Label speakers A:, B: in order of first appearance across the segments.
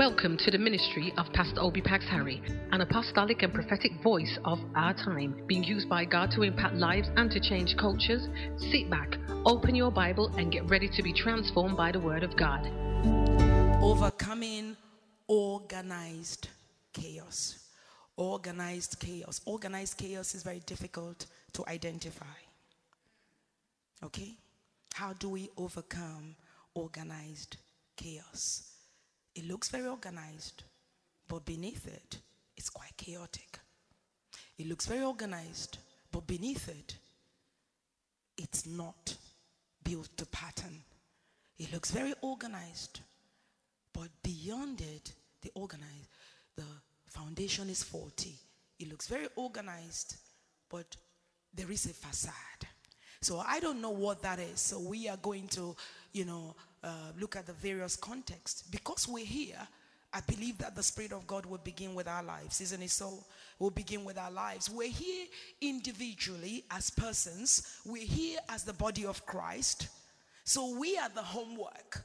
A: Welcome to the ministry of Pastor Obii Pax-Harry, an apostolic and prophetic voice of our time, being used by God to impact lives and to change cultures. Sit back, open your Bible, and get ready to be transformed by the Word of God.
B: Overcoming organized chaos. Organized chaos. Organized chaos is very difficult to identify. Okay? How do we overcome organized chaos? It looks very organized, but beneath it, it's quite chaotic. It looks very organized, but beneath it, it's not built to pattern. It looks very organized, but beyond it, the organized, the foundation is faulty. It looks very organized, but there is a facade. So I don't know what that is. So we are going to, you know, uh, look at the various contexts. Because we're here, I believe that the Spirit of God will begin with our lives, isn't it so? We'll begin with our lives. We're here individually as persons, we're here as the body of Christ. So we are the homework,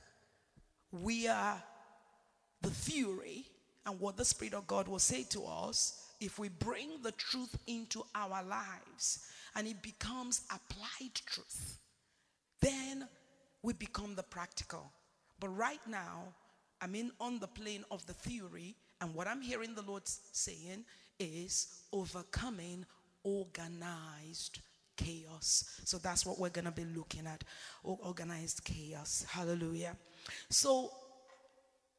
B: we are the theory, and what the Spirit of God will say to us if we bring the truth into our lives and it becomes applied truth, then we become the practical. But right now, I'm in on the plane of the theory, and what I'm hearing the Lord saying is overcoming organized chaos. So that's what we're going to be looking at organized chaos. Hallelujah. So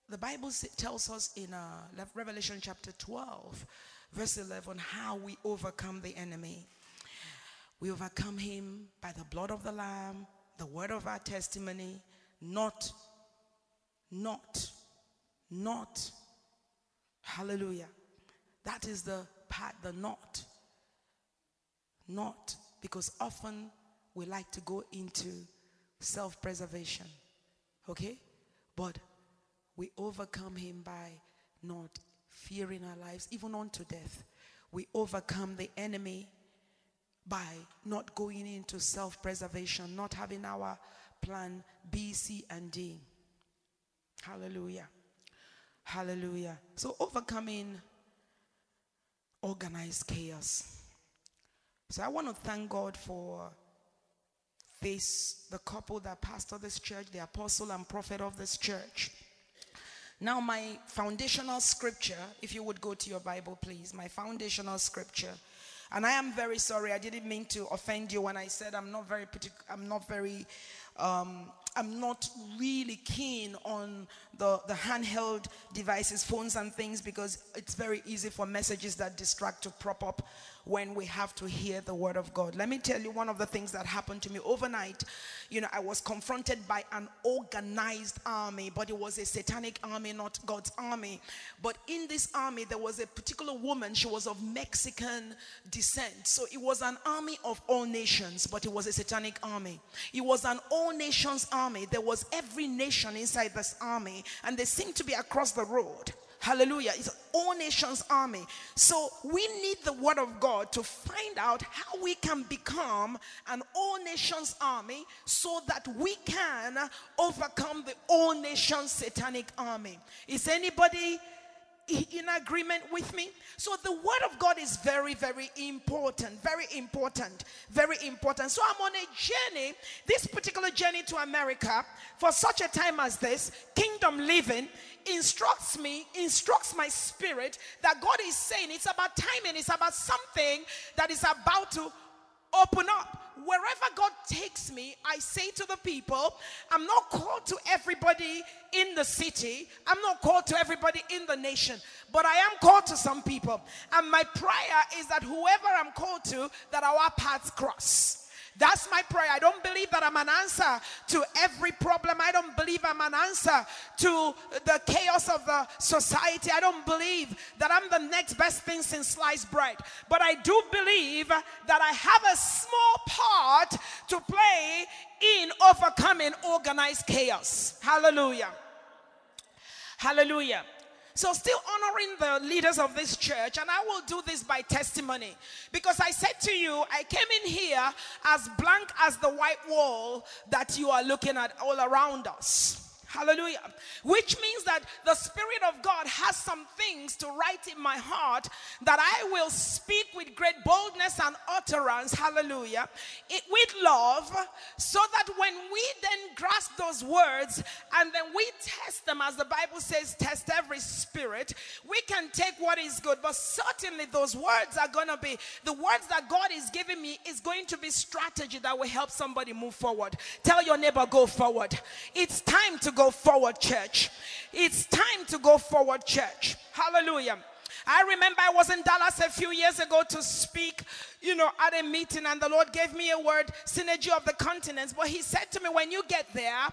B: the Bible tells us in uh, Revelation chapter 12, verse 11, how we overcome the enemy. We overcome him by the blood of the Lamb, the word of our testimony, not, not, not. Hallelujah. That is the part, the not. Not. Because often we like to go into self preservation. Okay? But we overcome him by not fearing our lives, even unto death. We overcome the enemy by not going into self preservation, not having our plan B, C, and D. Hallelujah. Hallelujah. So, overcoming organized chaos. So, I want to thank God for this, the couple that pastor this church, the apostle and prophet of this church. Now, my foundational scripture, if you would go to your Bible, please, my foundational scripture and I am very sorry. I didn't mean to offend you when I said I'm not very particular. I'm not very. Um, I'm not really keen on the, the handheld devices, phones, and things because it's very easy for messages that distract to prop up when we have to hear the word of God. Let me tell you one of the things that happened to me overnight. You know, I was confronted by an organized army, but it was a satanic army, not God's army. But in this army, there was a particular woman, she was of Mexican descent. So it was an army of all nations, but it was a satanic army. It was an all nations army. There was every nation inside this army, and they seemed to be across the road. Hallelujah. It's all nations army. So we need the word of God to find out how we can become an all nations army so that we can overcome the all nations satanic army. Is anybody in agreement with me? So the word of God is very, very important. Very important. Very important. So I'm on a journey, this particular journey to America for such a time as this, kingdom living instructs me, instructs my spirit that God is saying it's about timing, it's about something that is about to open up. Wherever God takes me, I say to the people, I'm not called to everybody in the city, I'm not called to everybody in the nation, but I am called to some people. And my prayer is that whoever I'm called to, that our paths cross. That's my prayer. I don't believe that I'm an answer to every problem. I don't believe I'm an answer to the chaos of the society. I don't believe that I'm the next best thing since sliced bread. But I do believe that I have a small part to play in overcoming organized chaos. Hallelujah. Hallelujah. So, still honoring the leaders of this church, and I will do this by testimony because I said to you, I came in here as blank as the white wall that you are looking at all around us. Hallelujah. Which means that the Spirit of God has some things to write in my heart that I will speak with great boldness and utterance. Hallelujah. It, with love, so that when we then grasp those words and then we test them, as the Bible says, test every spirit, we can take what is good. But certainly, those words are going to be the words that God is giving me is going to be strategy that will help somebody move forward. Tell your neighbor, go forward. It's time to go forward, church. It's time to go forward, church. Hallelujah. I remember I was in Dallas a few years ago to speak, you know, at a meeting, and the Lord gave me a word, synergy of the continents. But He said to me, when you get there,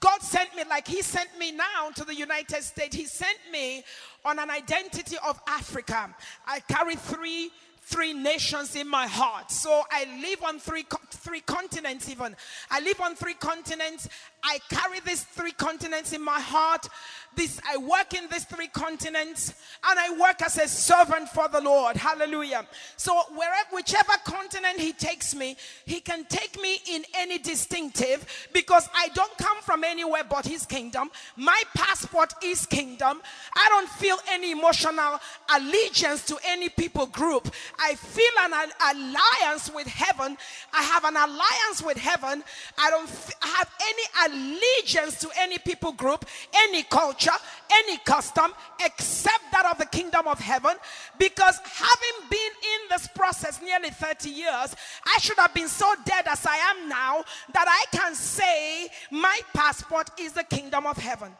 B: God sent me, like He sent me now to the United States, He sent me on an identity of Africa. I carry three three nations in my heart. So I live on three three continents even. I live on three continents. I carry these three continents in my heart. This I work in these three continents and I work as a servant for the Lord. Hallelujah. So wherever whichever continent he takes me, he can take me in any distinctive because I don't come from anywhere but his kingdom. My passport is kingdom. I don't feel any emotional allegiance to any people group. I feel an alliance with heaven. I have an alliance with heaven. I don't have any allegiance to any people group, any culture culture, any custom, except that of the kingdom of heaven. Because having been in this process nearly 30 years, I should have been so dead as I am now that I can say my passport is the kingdom of heaven.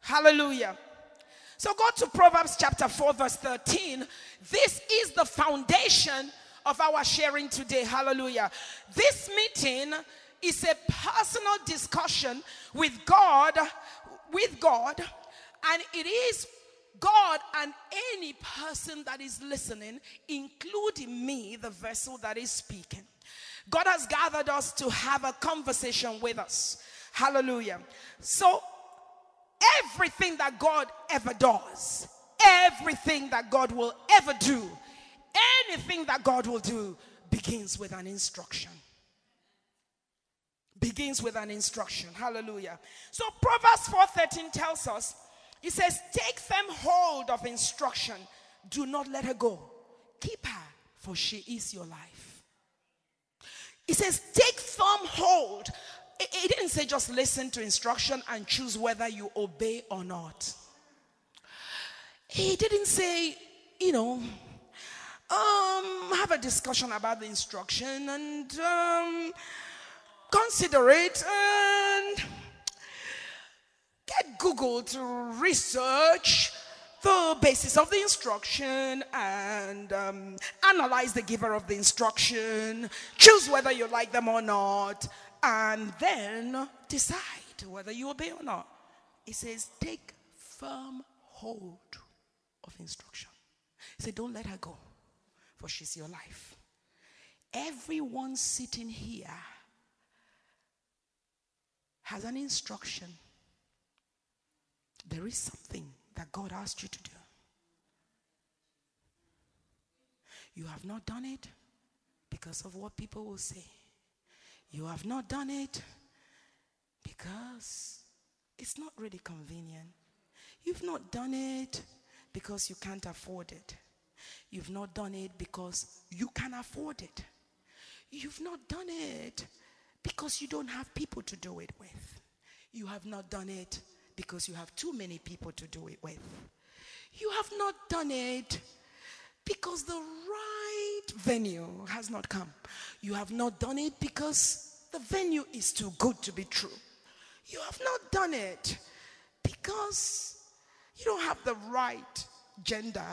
B: Hallelujah. So go to Proverbs chapter 4, verse 13. This is the foundation of our sharing today. Hallelujah. This meeting is a personal discussion with God, with God, and it is God and any person that is listening, including me, the vessel that is speaking. God has gathered us to have a conversation with us. Hallelujah. So, everything that God ever does, everything that God will ever do, anything that God will do begins with an instruction begins with an instruction. Hallelujah. So Proverbs 4:13 tells us, it says, "Take them hold of instruction. Do not let her go. Keep her, for she is your life." It says, "Take firm hold." It didn't say just listen to instruction and choose whether you obey or not. He didn't say, you know, um, have a discussion about the instruction and um, consider it and get Google to research the basis of the instruction and um, analyze the giver of the instruction, choose whether you like them or not, and then decide whether you obey or not. It says, take firm hold of instruction. He said, don't let her go, for she's your life. Everyone sitting here has an instruction. There is something that God asked you to do. You have not done it because of what people will say. You have not done it because it's not really convenient. You've not done it because you can't afford it. You've not done it because you can afford it. You've not done it because you don't have people to do it with. You have not done it because you have too many people to do it with. You have not done it because the right venue has not come. You have not done it because the venue is too good to be true. You have not done it because you don't have the right gender.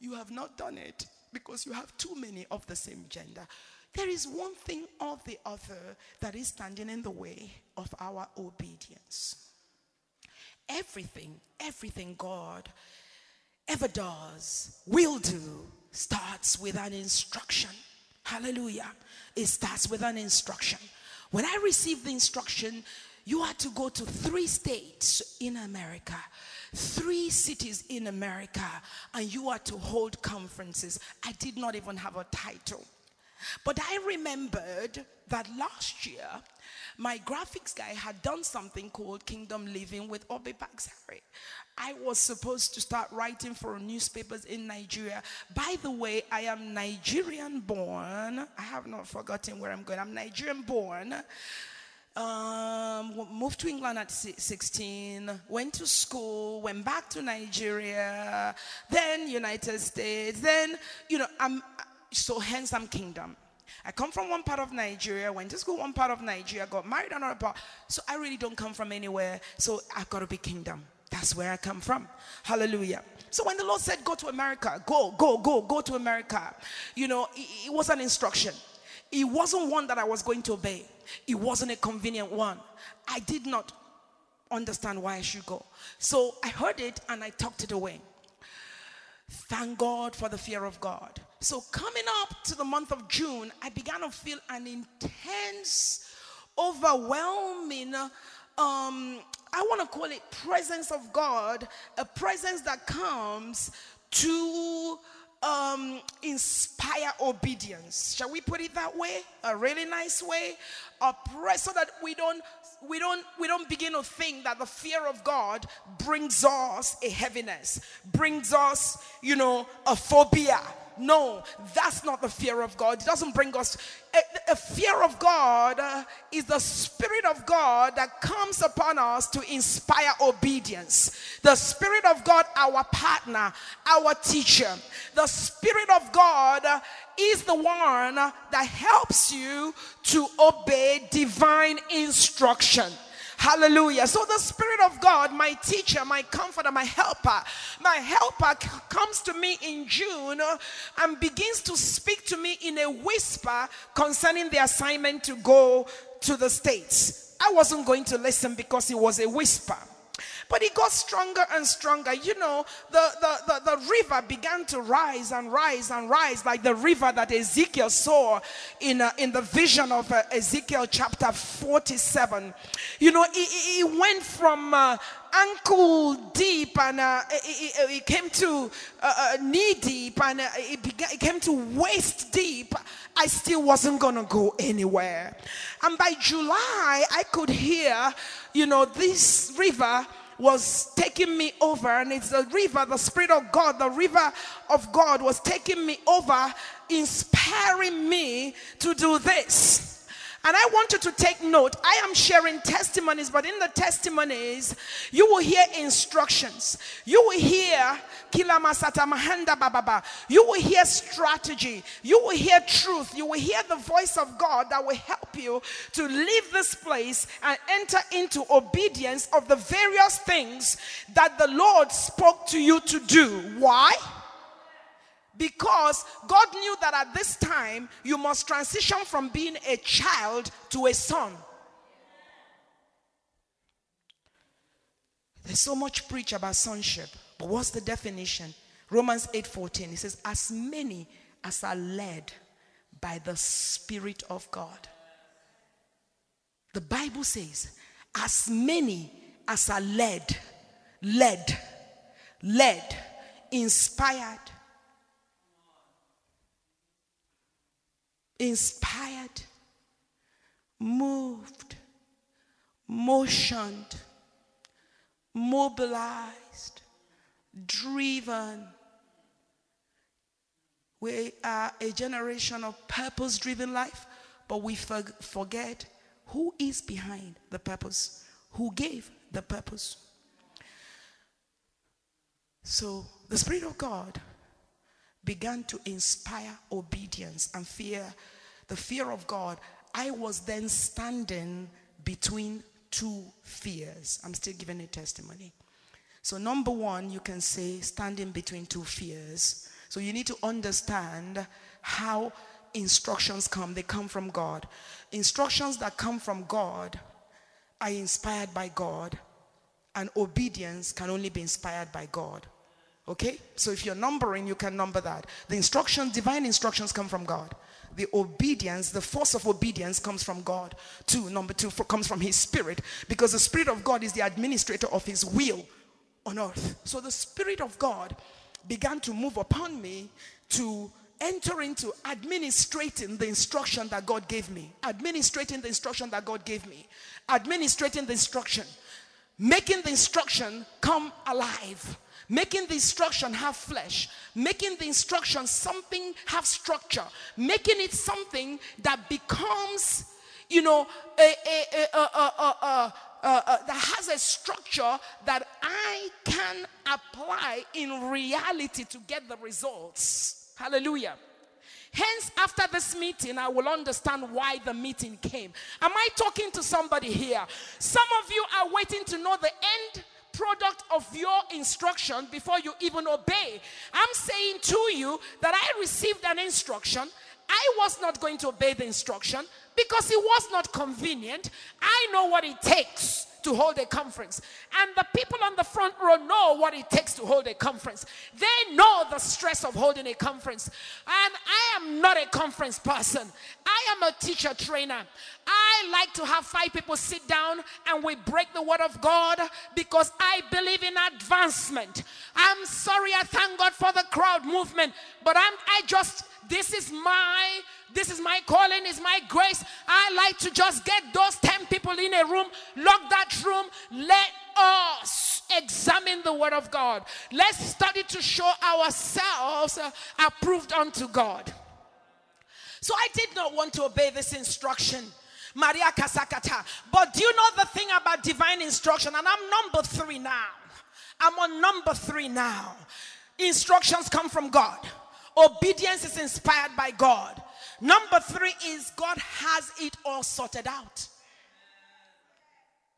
B: You have not done it because you have too many of the same gender. There is one thing or the other that is standing in the way of our obedience. Everything, everything God ever does, will do, starts with an instruction. Hallelujah. It starts with an instruction. When I received the instruction, you had to go to three states in America, three cities in America, and you are to hold conferences. I did not even have a title. But I remembered that last year, my graphics guy had done something called Kingdom Living with Obii Harry. I was supposed to start writing for newspapers in Nigeria. By the way, I am Nigerian born. I have not forgotten where I'm going. I'm Nigerian born. Um, moved to England at 16, went to school, went back to Nigeria, then United States, then, you know, I'm, so hence I'm kingdom. I come from one part of Nigeria, went to school one part of Nigeria, got married another part. So I really don't come from anywhere. So I've got to be kingdom. That's where I come from. Hallelujah. So when the Lord said, Go to America, go, go, go, go to America, you know, it, it was an instruction. It wasn't one that I was going to obey, it wasn't a convenient one. I did not understand why I should go. So I heard it and I tucked it away. Thank God for the fear of God. So, coming up to the month of June, I began to feel an intense, overwhelming, um, I want to call it presence of God, a presence that comes to um, inspire obedience. Shall we put it that way? A really nice way. A press so that we don't we don't we don't begin to think that the fear of God brings us a heaviness, brings us, you know, a phobia. No, that's not the fear of God. It doesn't bring us a, a fear of God uh, is the spirit of God that comes upon us to inspire obedience. The spirit of God, our partner, our teacher. The spirit of God uh, is the one that helps you to obey divine instruction. Hallelujah. So the Spirit of God, my teacher, my comforter, my helper, my helper comes to me in June uh, and begins to speak to me in a whisper concerning the assignment to go to the States. I wasn't going to listen because it was a whisper. But it got stronger and stronger. You know, the, the, the, the, river began to rise and rise and rise, like the river that Ezekiel saw in, uh, in the vision of uh, Ezekiel chapter 47. You know, it, it went from uh, ankle deep and uh, it, it, it, came to uh, uh, knee deep and uh, it, began, it came to waist deep. I still wasn't going to go anywhere. And by July, I could hear, you know, this river was taking me over, and it's the river, the Spirit of God, the river of God was taking me over, inspiring me to do this. And I want you to take note. I am sharing testimonies, but in the testimonies, you will hear instructions. You will hear you will hear strategy. You will hear truth. You will hear the voice of God that will help you to leave this place and enter into obedience of the various things that the Lord spoke to you to do. Why? Because God knew that at this time you must transition from being a child to a son. There's so much preach about sonship, but what's the definition? Romans 8:14. It says, "As many as are led by the Spirit of God." The Bible says, "As many as are led, led, led, inspired, inspired, moved, motioned, mobilized, driven. We are a generation of purpose driven life, but we forget who is behind the purpose, who gave the purpose. So, the Spirit of God began to inspire obedience and fear, the fear of God, I was then standing between two fears. I'm still giving a testimony. So, number one, you can say standing between two fears. So, you need to understand how instructions come. They come from God. Instructions that come from God are inspired by God, and obedience can only be inspired by God. Okay? So if you're numbering, you can number that. The instructions, divine instructions come from God. The obedience, the force of obedience comes from God. Two, number two, for, comes from His Spirit because the Spirit of God is the administrator of His will on earth. So the Spirit of God began to move upon me to enter into administrating the instruction that God gave me, administrating the instruction that God gave me, administrating the instruction, making the instruction come alive, making the instruction have flesh, making the instruction something have structure, making it something that becomes, you know, a, a, a, a uh, uh, that has a structure that I can apply in reality to get the results. Hallelujah. Hence, after this meeting, I will understand why the meeting came. Am I talking to somebody here? Some of you are waiting to know the end product of your instruction before you even obey. I'm saying to you that I received an instruction. I was not going to obey the instruction because it was not convenient. I know what it takes to hold a conference. And the people on the front row know what it takes to hold a conference. They know the stress of holding a conference. And I am not a conference person, I am a teacher trainer. I like to have five people sit down and we break the word of God because I believe in advancement. I'm sorry, I thank God for the crowd movement, but I'm I just this is my this is my calling, is my grace. I like to just get those 10 people in a room, lock that room, let us examine the word of God. Let's study to show ourselves approved unto God. So I did not want to obey this instruction. Maria Kasakata. But do you know the thing about divine instruction? And I'm number three now. I'm on number three now. Instructions come from God. Obedience is inspired by God. Number three is God has it all sorted out.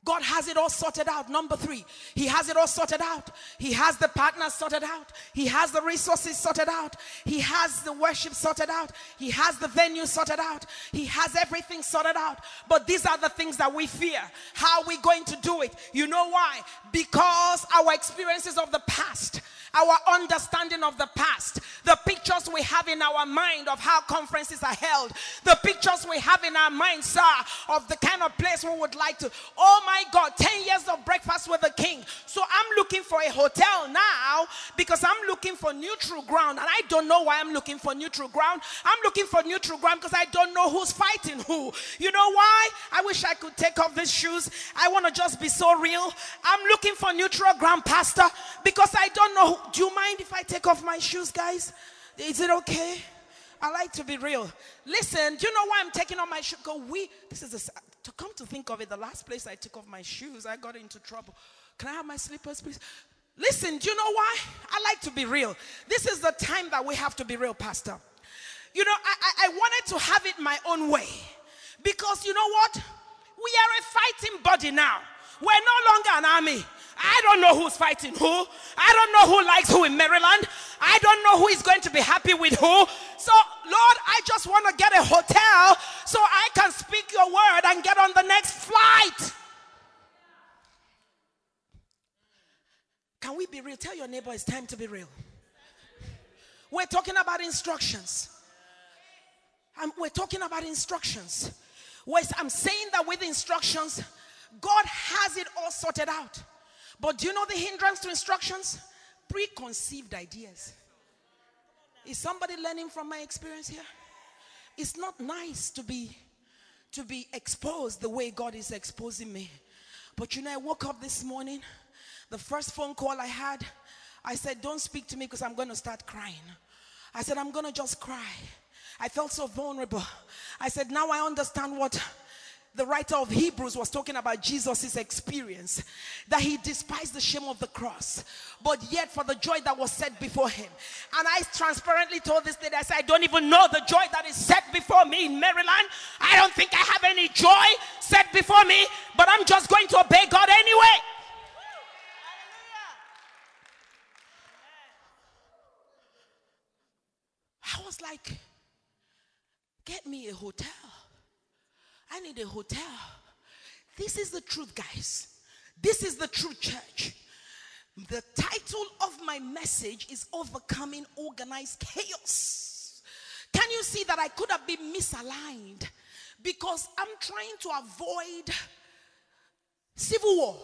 B: God has it all sorted out. Number three, He has it all sorted out. He has the partners sorted out. He has the resources sorted out. He has the worship sorted out. He has the venue sorted out. He has everything sorted out. But these are the things that we fear. How are we going to do it? You know why? Because our experiences of the past our understanding of the past, the pictures we have in our mind of how conferences are held, the pictures we have in our mind, sir, of the kind of place we would like to. Oh my God, 10 years of breakfast with the king. So I'm looking for a hotel now because I'm looking for neutral ground. And I don't know why I'm looking for neutral ground. I'm looking for neutral ground because I don't know who's fighting who. You know why? I wish I could take off these shoes. I want to just be so real. I'm looking for neutral ground, Pastor, because I don't know who do you mind if I take off my shoes, guys? Is it okay? I like to be real. Listen, do you know why I'm taking off my shoes? Because we, this is a, to come to think of it, the last place I took off my shoes, I got into trouble. Can I have my slippers, please? Listen, do you know why? I like to be real. This is the time that we have to be real, Pastor. You know, I, I wanted to have it my own way. Because you know what? We are a fighting body now. We're no longer an army. I don't know who's fighting who. I don't know who likes who in Maryland. I don't know who is going to be happy with who. So, Lord, I just want to get a hotel so I can speak your word and get on the next flight. Can we be real? Tell your neighbor it's time to be real. We're talking about instructions. I'm, we're talking about instructions. I'm saying that with instructions, God has it all sorted out. But do you know the hindrance to instructions? Preconceived ideas. Is somebody learning from my experience here? It's not nice to be to be exposed the way God is exposing me. But you know, I woke up this morning, the first phone call I had, I said, Don't speak to me because I'm going to start crying. I said, I'm going to just cry. I felt so vulnerable. I said, Now I understand what the writer of Hebrews was talking about Jesus' experience that he despised the shame of the cross, but yet for the joy that was set before him. And I transparently told this lady, I said, I don't even know the joy that is set before me in Maryland. I don't think I have any joy set before me, but I'm just going to obey God anyway. I was like, get me a hotel. I need a hotel. This is the truth, guys. This is the true church. The title of my message is Overcoming Organized Chaos. Can you see that I could have been misaligned? Because I'm trying to avoid civil war.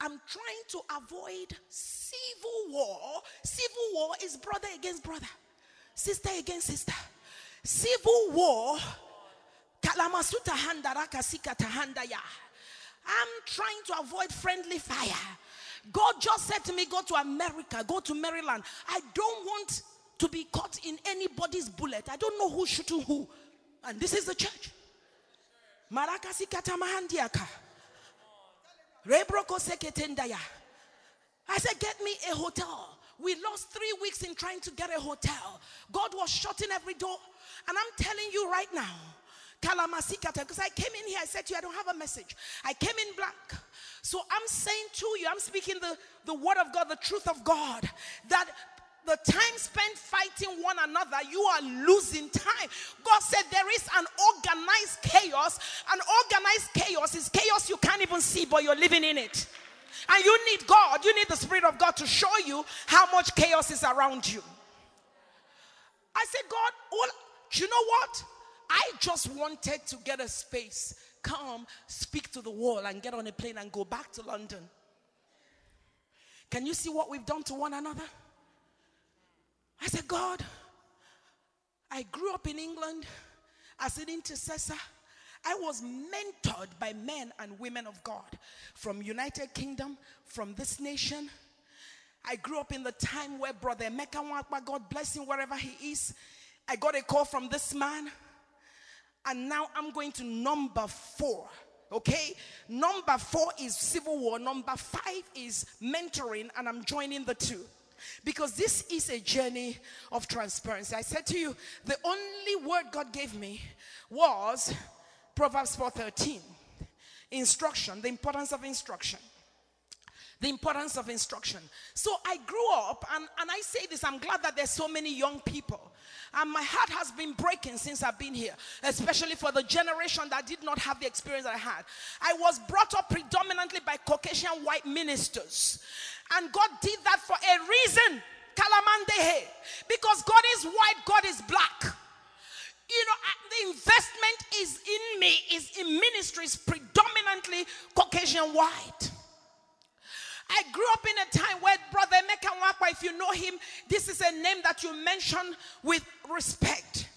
B: I'm trying to avoid civil war. Civil war is brother against brother, sister against sister. Civil war. Kalamasuta handaraka sikata handaya. I'm trying to avoid friendly fire. God just said to me, Go to America, go to Maryland. I don't want to be caught in anybody's bullet. I don't know who's shooting who. And this is the church. Marakasi katamahandiaka. Rebroko seketendaya. I said, Get me a hotel. We lost three weeks in trying to get a hotel. God was shutting every door. And I'm telling you right now, because I came in here, I said to you, I don't have a message. I came in blank. So I'm saying to you, I'm speaking the, the word of God, the truth of God, that the time spent fighting one another, you are losing time. God said there is an organized chaos. An organized chaos is chaos you can't even see, but you're living in it. And you need God, you need the Spirit of God to show you how much chaos is around you. I said, God, all, you know what? I just wanted to get a space, come, speak to the wall, and get on a plane and go back to London. Can you see what we've done to one another? I said, God, I grew up in England as an intercessor. I was mentored by men and women of God from United Kingdom, from this nation. I grew up in the time where Brother Emeka Nwankpa, God bless him wherever he is. I got a call from this man. And now I'm going to number four. Okay? Number four is civil war. Number five is mentoring. And I'm joining the two because this is a journey of transparency. I said to you, the only word God gave me was Proverbs 4:13. Instruction, the importance of instruction. The importance of instruction. So I grew up, and, and I say this, I'm glad that there's so many young people. And my heart has been breaking since I've been here, especially for the generation that did not have the experience I had. I was brought up predominantly by Caucasian white ministers. And God did that for a reason. Kalamandehe. Because God is white, God is black. You know, the investment is in me, is in ministries predominantly Caucasian white. I grew up in a time where Brother Emeka Nwankpa, if you know him, this is a name that you mention with respect.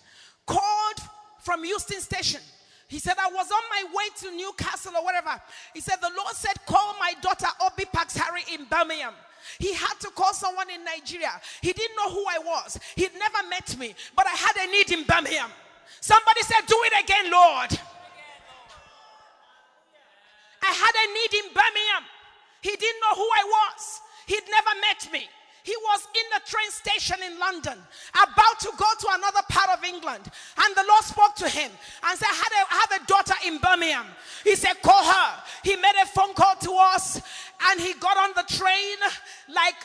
B: Called from Euston Station. He said, I was on my way to Newcastle or whatever. He said, The Lord said, Call my daughter Obii Pax-Harry in Birmingham. He had to call someone in Nigeria. He didn't know who I was. He'd never met me, but I had a need in Birmingham. Somebody said, Do it again, Lord. I had a need in Birmingham. He didn't know who I was. He'd never met me. He was in the train station in London, about to go to another part of England. And the Lord spoke to him and said, I have a, I have a daughter in Birmingham. He said, Call her. He made a phone call to us and he got on the train like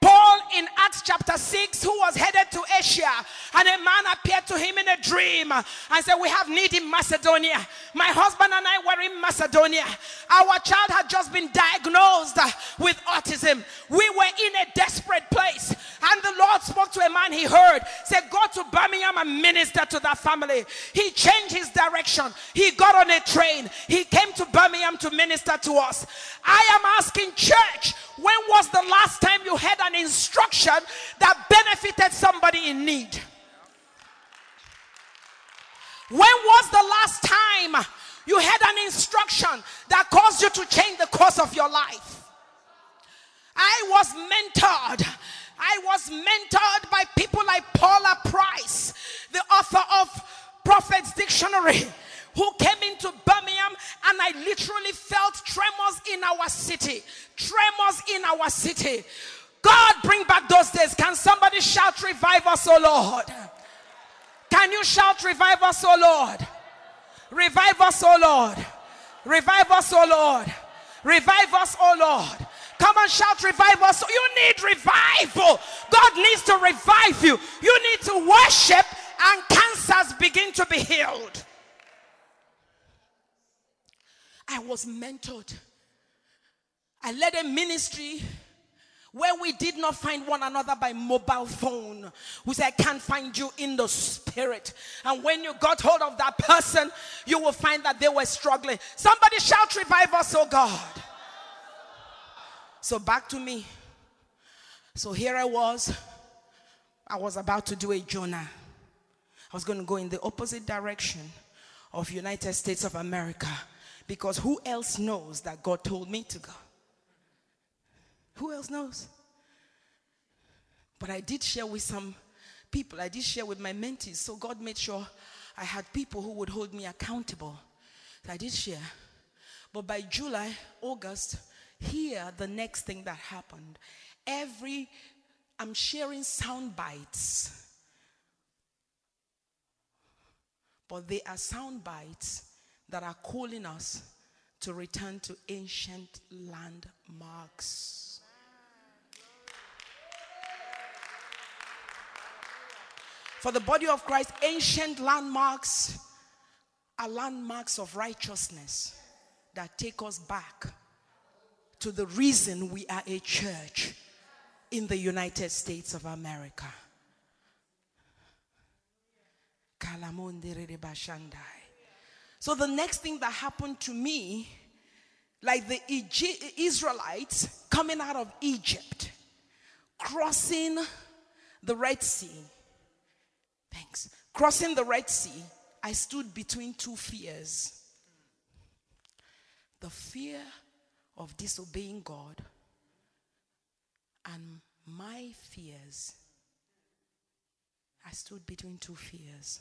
B: Paul in Acts chapter 6, who was headed to Asia, and a man appeared to him in a dream and said, We have need in Macedonia. My husband and I were in Macedonia. Our child had just been diagnosed with autism. We were in a desperate place. And the Lord spoke to a man he heard, said, Go to Birmingham and minister to that family. He changed his direction. He got on a train. He came to Birmingham to minister to us. I am asking, church, when was the last time you had an instruction that benefited somebody in need? When was the last time you had an instruction that caused you to change the course of your life? I was mentored. I was mentored by people like Paula Price, the author of Prophet's Dictionary who came into Birmingham and I literally felt tremors in our city. Tremors in our city. God, bring back those days. Can somebody shout, Revive us, oh Lord? Can you shout, Revive us, oh Lord? Revive us, oh Lord. Revive us, oh Lord. Revive us, oh Lord. Come and shout, revive us. You need revival. God needs to revive you. You need to worship, and cancers begin to be healed. I was mentored. I led a ministry where we did not find one another by mobile phone. We said, I can't find you in the spirit. And when you got hold of that person, you will find that they were struggling. Somebody shout, Revive us, oh God. So back to me. So here I was. I was about to do a Jonah. I was going to go in the opposite direction of United States of America because who else knows that God told me to go? Who else knows? But I did share with some people. I did share with my mentees. So God made sure I had people who would hold me accountable. So I did share. But by July, August, here, the next thing that happened. Every, I'm sharing sound bites. But they are sound bites that are calling us to return to ancient landmarks. For the body of Christ, ancient landmarks are landmarks of righteousness that take us back to the reason we are a church in the United States of America. So the next thing that happened to me, like the Israelites coming out of Egypt, crossing the Red Sea. Thanks. Crossing the Red Sea, I stood between two fears the fear of disobeying God and my fears. I stood between two fears.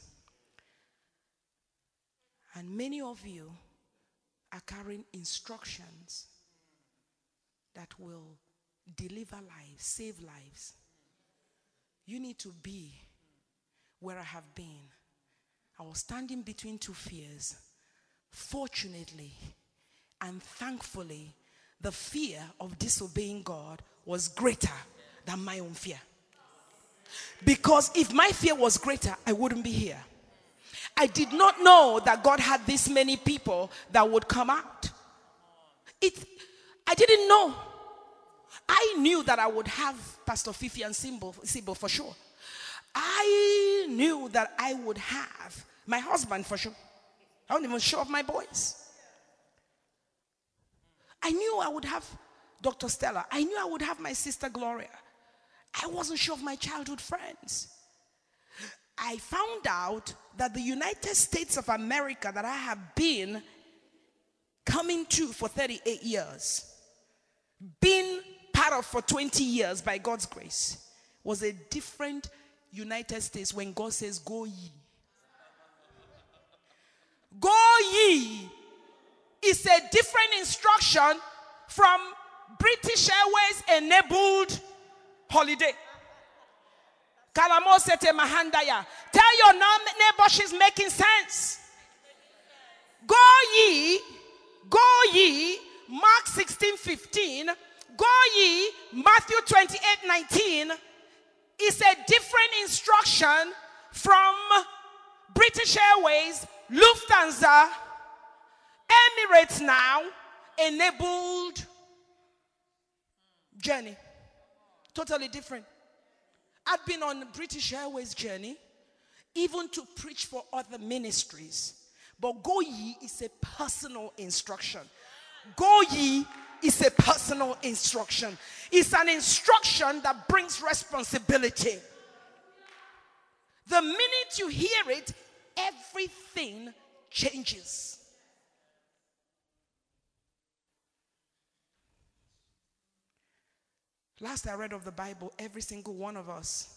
B: And many of you are carrying instructions that will deliver lives, save lives. You need to be where I have been. I was standing between two fears. Fortunately and thankfully, the fear of disobeying God was greater than my own fear. Because if my fear was greater, I wouldn't be here. I did not know that God had this many people that would come out. It, I didn't know. I knew that I would have Pastor Fifi and Simbo, Simbo for sure. I knew that I would have my husband for sure. I wasn't even sure of my boys. I knew I would have Dr. Stella. I knew I would have my sister Gloria. I wasn't sure of my childhood friends. I found out that the United States of America that I have been coming to for 38 years, been part of for 20 years by God's grace, was a different United States when God says, Go ye. Go ye is a different instruction from British Airways enabled holiday. Mahandaya. Tell your neighbor she's making sense. Go ye, go ye, Mark 16 15. Go ye, Matthew 28 19 is a different instruction from British Airways, Lufthansa, Emirates now enabled journey. Totally different. I've been on British Airways journey, even to preach for other ministries. But go ye is a personal instruction. Go ye is a personal instruction. It's an instruction that brings responsibility. The minute you hear it, everything changes. Last I read of the Bible, every single one of us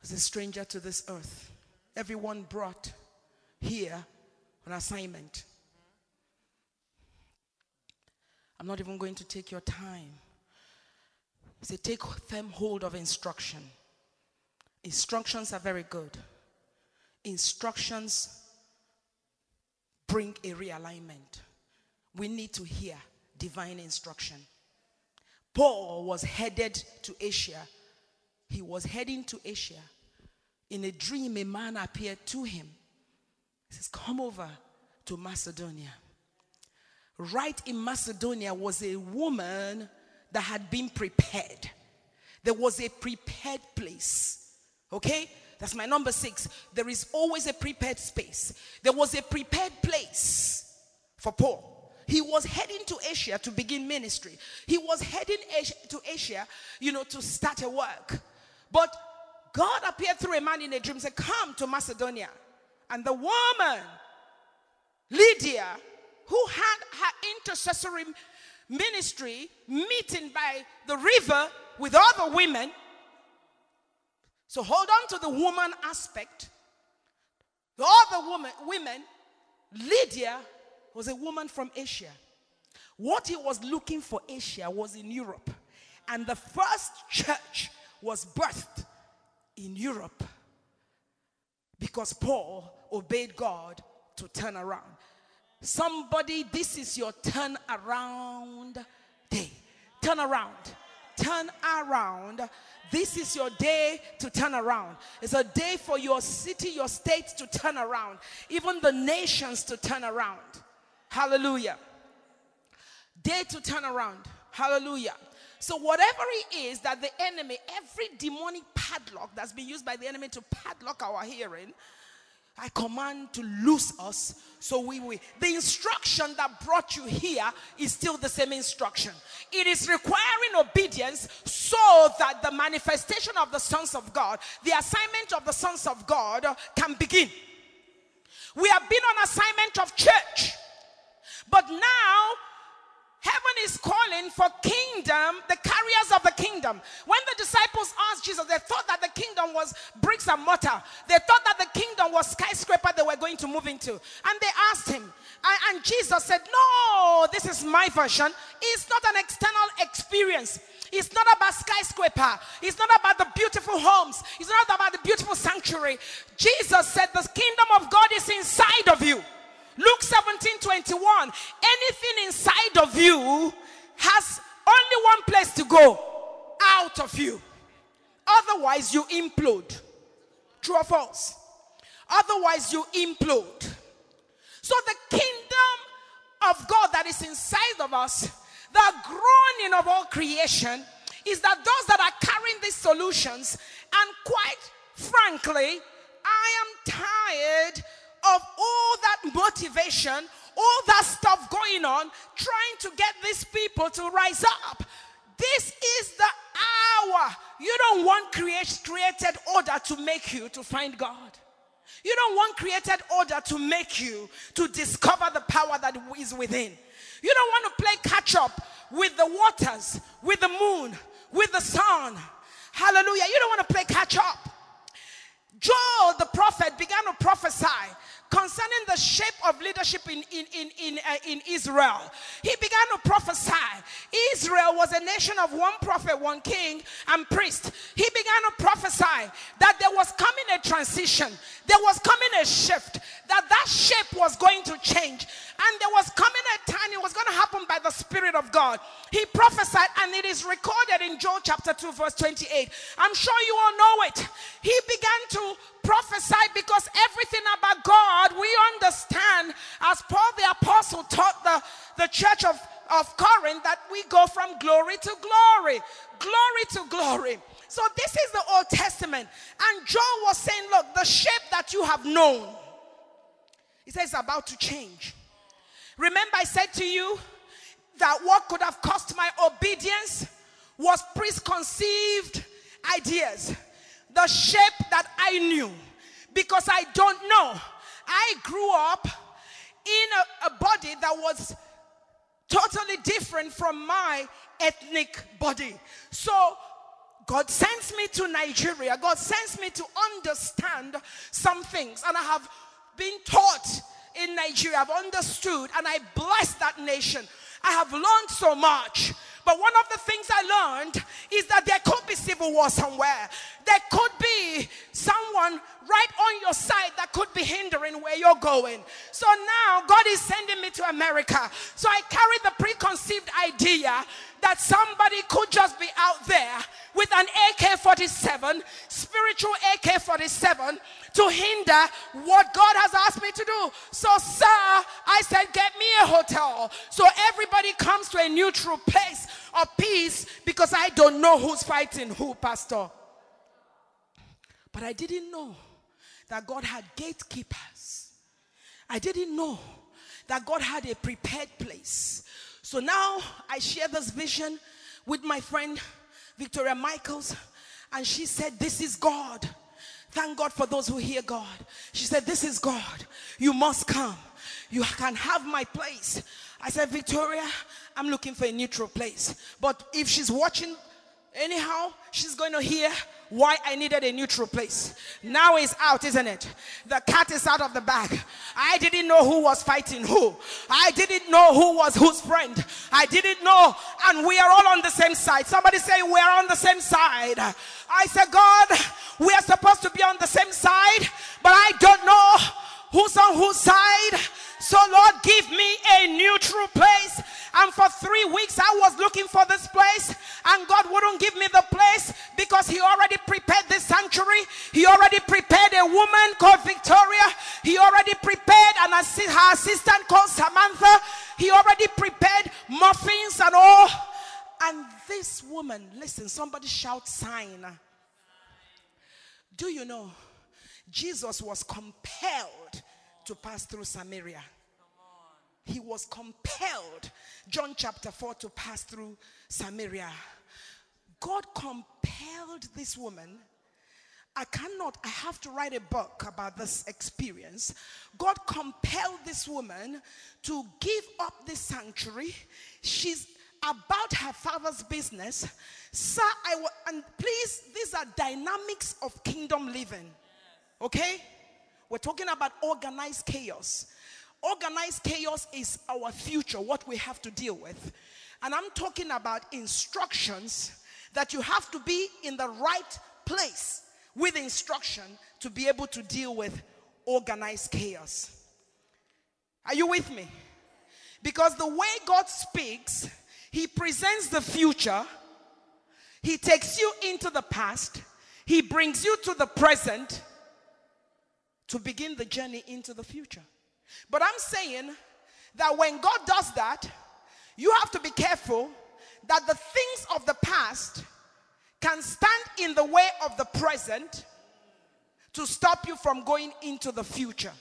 B: was a stranger to this earth. Everyone brought here on assignment. I'm not even going to take your time. Say, take firm hold of instruction. Instructions are very good. Instructions bring a realignment. We need to hear divine instruction. Paul was headed to Asia. He was heading to Asia. In a dream, a man appeared to him. He says, Come over to Macedonia. Right in Macedonia was a woman that had been prepared. There was a prepared place. Okay? That's my number six. There is always a prepared space. There was a prepared place for Paul. he was heading to Asia to begin ministry. He was heading to Asia, you know, to start a work. But God appeared through a man in a dream, said, Come to Macedonia. And the woman, Lydia, who had her intercessory ministry meeting by the river with other women. So hold on to the woman aspect. The other woman, women, Lydia was a woman from Asia. What he was looking for Asia was in Europe. And the first church was birthed in Europe because Paul obeyed God to turn around. Somebody, this is your turn around day. Turn around. Turn around. This is your day to turn around. It's a day for your city, your state to turn around, even the nations to turn around. Hallelujah. Day to turn around. Hallelujah. So, whatever it is that the enemy, every demonic padlock that's been used by the enemy to padlock our hearing, I command to loose us so we will. The instruction that brought you here is still the same instruction. It is requiring obedience so that the manifestation of the sons of God, the assignment of the sons of God, can begin. We have been on assignment of church, but now Heaven is calling for kingdom, the carriers of the kingdom. When the disciples asked Jesus, they thought that the kingdom was bricks and mortar. They thought that the kingdom was skyscraper they were going to move into. And they asked him, and, Jesus said, No, this is my version. It's not an external experience. It's not about skyscraper. It's not about the beautiful homes. It's not about the beautiful sanctuary. Jesus said, The kingdom of God is inside of you. Luke 17 21. Anything inside of you has only one place to go out of you. Otherwise, you implode. True or false? Otherwise, you implode. So, the kingdom of God that is inside of us, the groaning of all creation, is that those that are carrying these solutions, and quite frankly, I am tired of all that motivation, all that stuff going on, trying to get these people to rise up. This is the hour. You don't want create, created order to make you to find God. You don't want created order to make you to discover the power that is within. You don't want to play catch up with the waters, with the moon, with the sun. Hallelujah. You don't want to play catch up. Joel the prophet began to prophesy concerning the shape of leadership in, in, in, in, uh, in Israel. He began to prophesy. Israel was a nation of one prophet, one king, and priest. He began to prophesy that there was coming a transition, there was coming a shift, that that shape was going to change. And there was coming a time, it was going to happen by the Spirit of God. He prophesied, and it is recorded in Joel chapter 2, verse 28. I'm sure you all know it. He began to prophesy because everything about God we understand, as Paul the Apostle taught the, the church of, of Corinth, that we go from glory to glory, glory to glory. So, this is the Old Testament. And John was saying, Look, the shape that you have known, he says, about to change. Remember, I said to you that what could have cost my obedience was preconceived ideas, the shape that I knew, because I don't know. I grew up in a, a body that was totally different from my ethnic body. So God sends me to Nigeria. God sends me to understand some things. And I have been taught in Nigeria. I've understood and I bless that nation. I have learned so much. But one of the things I learned is that there could be civil war somewhere. There could be someone right on your side that could be hindering where you're going. So now God is sending me to America. So I carry the preconceived idea that somebody could just be out there with an AK 47, spiritual AK 47, to hinder what God has asked me to do. So, sir, I said, get me a hotel. So everybody comes to a neutral place of peace because I don't know who's fighting who, Pastor. But I didn't know that God had gatekeepers. I didn't know that God had a prepared place. So now I share this vision with my friend Victoria Michaels, and she said, This is God. Thank God for those who hear God. She said, This is God. You must come. You can have my place. I said, Victoria, I'm looking for a neutral place. But if she's watching anyhow, she's going to hear why I needed a neutral place. Now it's out, isn't it? The cat is out of the bag. I didn't know who was fighting who. I didn't know who was whose friend. I didn't know. And we are all on the same side. Somebody say, We are on the same side. I said, God, we are supposed to be on the same side, but I don't know who's on whose side. So, Lord, give me a neutral place. And for three weeks, I was looking for this place, and God wouldn't give me the place because He already prepared this sanctuary. He already prepared a woman called Victoria. He already prepared an assi- her assistant called Samantha. He already prepared muffins and all. And this woman, listen, somebody shout sign. Do you know Jesus was compelled to pass through Samaria? He was compelled, John chapter 4, to pass through Samaria. God compelled this woman. I cannot, I have to write a book about this experience. God compelled this woman to give up this sanctuary. She's about her father's business. Sir, I w- and please, these are dynamics of kingdom living. Okay? We're talking about organized chaos. Organized chaos is our future, what we have to deal with. And I'm talking about instructions that you have to be in the right place with instruction to be able to deal with organized chaos. Are you with me? Because the way God speaks, He presents the future, He takes you into the past, He brings you to the present to begin the journey into the future. But I'm saying that when God does that, you have to be careful that the things of the past can stand in the way of the present to stop you from going into the future.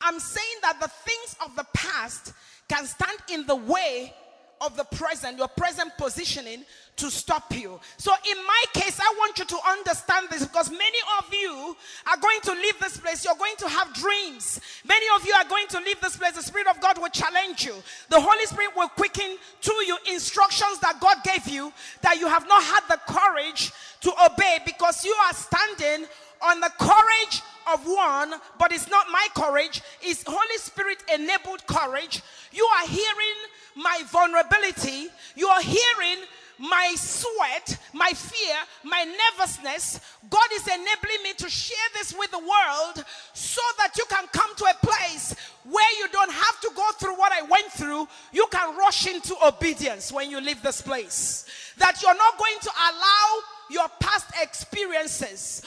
B: I'm saying that the things of the past can stand in the way of the present, your present positioning to stop you. So, in my case, I want you to understand this because many of you are going to leave this place. You're going to have dreams. Many of you are going to leave this place. The Spirit of God will challenge you. The Holy Spirit will quicken to you instructions that God gave you that you have not had the courage to obey because you are standing on the courage of one, but it's not my courage, it's Holy Spirit enabled courage. You are hearing my vulnerability, you are hearing my sweat, my fear, my nervousness. God is enabling me to share this with the world so that you can come to a place where you don't have to go through what I went through. You can rush into obedience when you leave this place. That you're not going to allow your past experiences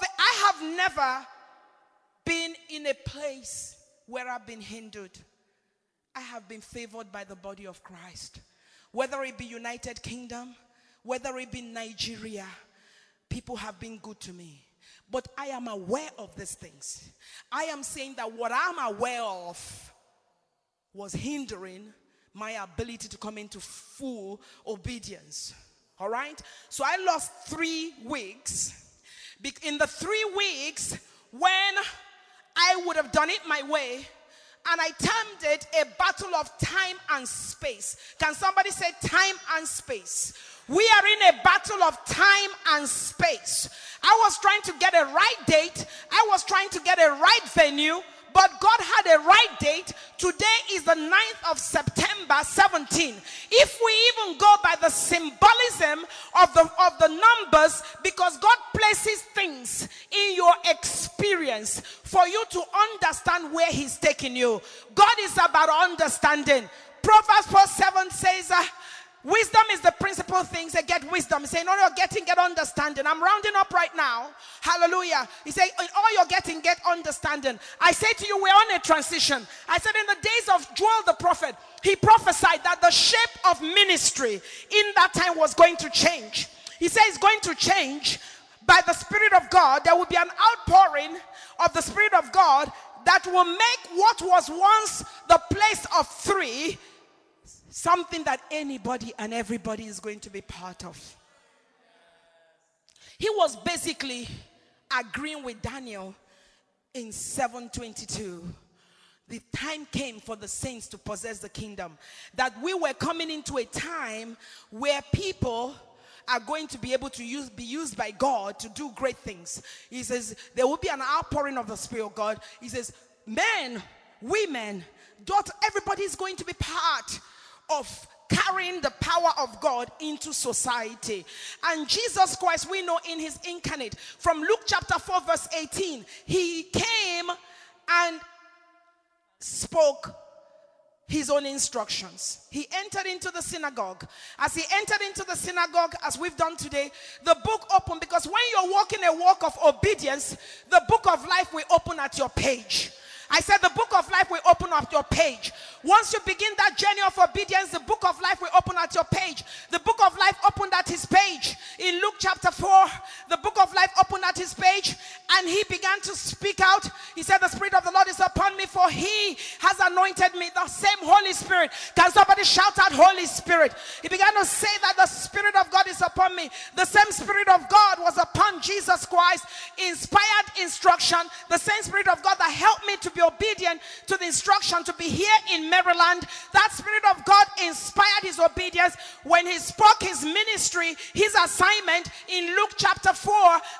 B: the, I have never been in a place where I've been hindered. I have been favored by the body of Christ. Whether it be United Kingdom, whether it be Nigeria, people have been good to me. But I am aware of these things. I am saying that what I'm aware of was hindering my ability to come into full obedience. All right? So I lost three weeks. In the three weeks, when I would have done it my way, and I termed it a battle of time and space. Can somebody say time and space? We are in a battle of time and space. I was trying to get a right date, I was trying to get a right venue, but God had a right date. Today is the 9th of September 17. If we even go by the symbolism of the of the numbers, because God places things in your experience for you to understand where He's taking you. God is about understanding. Proverbs 4 7 says, uh, Wisdom is the principal thing. Say, get wisdom. Say, no, you're getting, get understanding. I'm rounding up right now. Hallelujah. He said, in all you're getting, get understanding. I say to you, we're on a transition. I said, in the days of Joel the prophet, he prophesied that the shape of ministry in that time was going to change. He said it's going to change by the Spirit of God, there will be an outpouring of the Spirit of God that will make what was once the place of three something that anybody and everybody is going to be part of. He was basically agreeing with Daniel in 722 the time came for the saints to possess the kingdom. That we were coming into a time where people are going to be able to use, be used by God to do great things. He says, there will be an outpouring of the Spirit of God. He says, men, women, daughter, everybody is going to be part of carrying the power of God into society. And Jesus Christ, we know in his incarnate, from Luke chapter 4, verse 18, he came and spoke his own instructions. He entered into the synagogue. As he entered into the synagogue, as we've done today, the book opened because when you're walking a walk of obedience, the book of life will open at your page. I said the book of life will open up your page. Once you begin that journey of obedience, the book of life will open at your page. The book of life opened at his page. In Luke chapter 4, the book of life opened at his page and he began to speak out. He said, The Spirit of the Lord is upon me, for he has anointed me. The same Holy Spirit. Can somebody shout out, Holy Spirit? He began to say that the Spirit of God is upon me. The same Spirit of God was upon Jesus Christ. Inspired instruction. The same Spirit of God that helped me to be obedient to the instruction to be here in Maryland. That Spirit of God inspired his obedience when he spoke his ministry, his assignment in Luke chapter 4,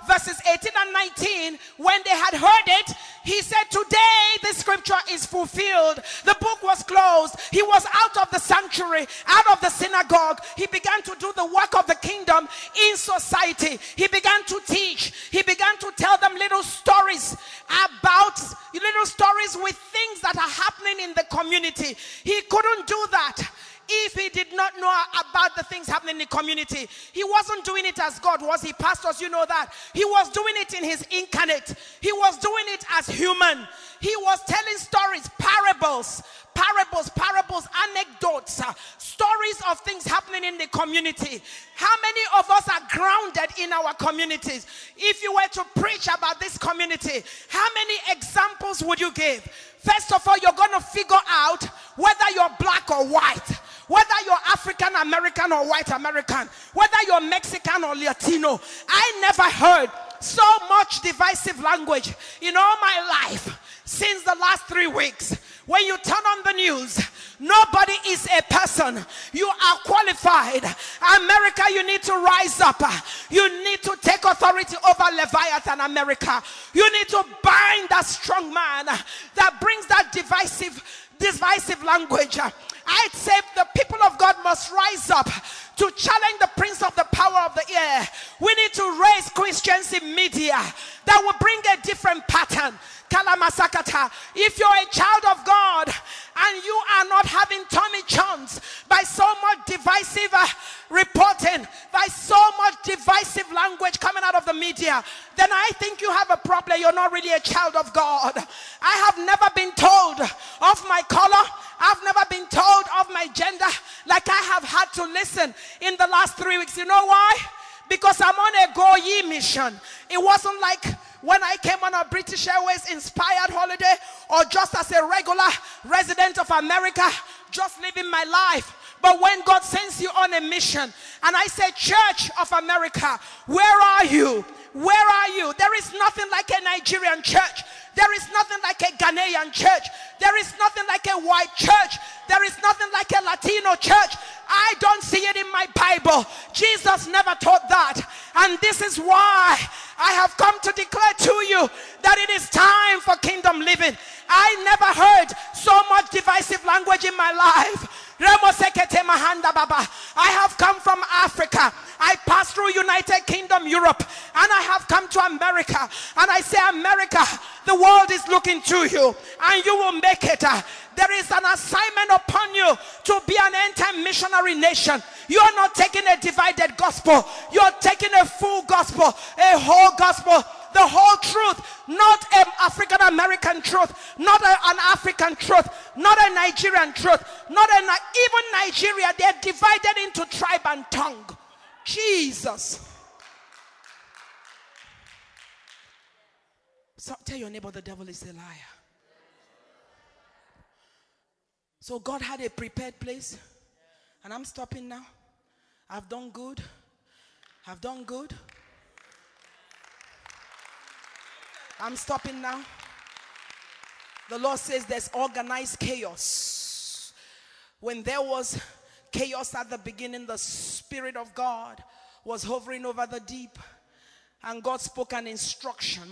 B: verses 18 and 19. When they had heard it, he said, Today the scripture is fulfilled. The book was closed. He was out of the sanctuary, out of the synagogue. He began to do the work of the kingdom in society. He began to teach. He began to tell them little stories about little stories with things that are happening in the community. He couldn't do that if he did not know about the things happening in the community. He wasn't doing it as God, was he? Pastors, you know that. He was doing it in his incarnate, he was doing it as human. He was telling stories, parables, parables, parables, anecdotes, uh, stories of things happening in the community. How many of us are grounded in our communities? If you were to preach about this community, how many examples would you give? First of all, you're going to figure out whether you're black or white whether you're African American or white American, whether you're Mexican or Latino. I never heard so much divisive language in all my life since the last three weeks. When you turn on the news, nobody is a person. You are qualified. America, you need to rise up. You need to take authority over Leviathan, America. You need to bind that strong man that brings that divisive, divisive language. I'd say the people of God must rise up to challenge the prince of the power of the air. We need to raise Christians in media that will bring a different pattern. Kalamasakata. If you're a child of God and you are not having Tommy Johns by so much divisive uh, reporting, by so much divisive language coming out of the media, then I think you have a problem. You're not really a child of God. I have never been told of my color. I've never been told of my gender like I have had to listen in the last three weeks. You know why? Because I'm on a go ye mission. It wasn't like when I came on a British Airways inspired holiday or just as a regular resident of America, just living my life. But when God sends you on a mission, and I say, Church of America, where are you? Where are you? There is nothing like a Nigerian church. There is nothing like a Ghanaian church. There is nothing like a white church. There is nothing like a Latino church. I don't see it in my Bible. Jesus never taught that. And this is why I have come to declare to you that it is time for kingdom living. I never heard so much divisive language in my life. I have come from Africa. I passed through United Kingdom, Europe, and I have come to America. And I say, America, the world is looking to you, and you will make it. There is an assignment upon you to be an time missionary nation. You're not taking a divided gospel, you're taking a full gospel, a whole gospel the whole truth, not an African American truth, not a, an African truth, not a Nigerian truth, not a, even Nigeria. They're divided into tribe and tongue. Jesus. So tell your neighbor the devil is a liar. So God had a prepared place. And I'm stopping now. I've done good. I've done good. I'm stopping now. The Lord says there's organized chaos. When there was chaos at the beginning, the Spirit of God was hovering over the deep. And God spoke an instruction.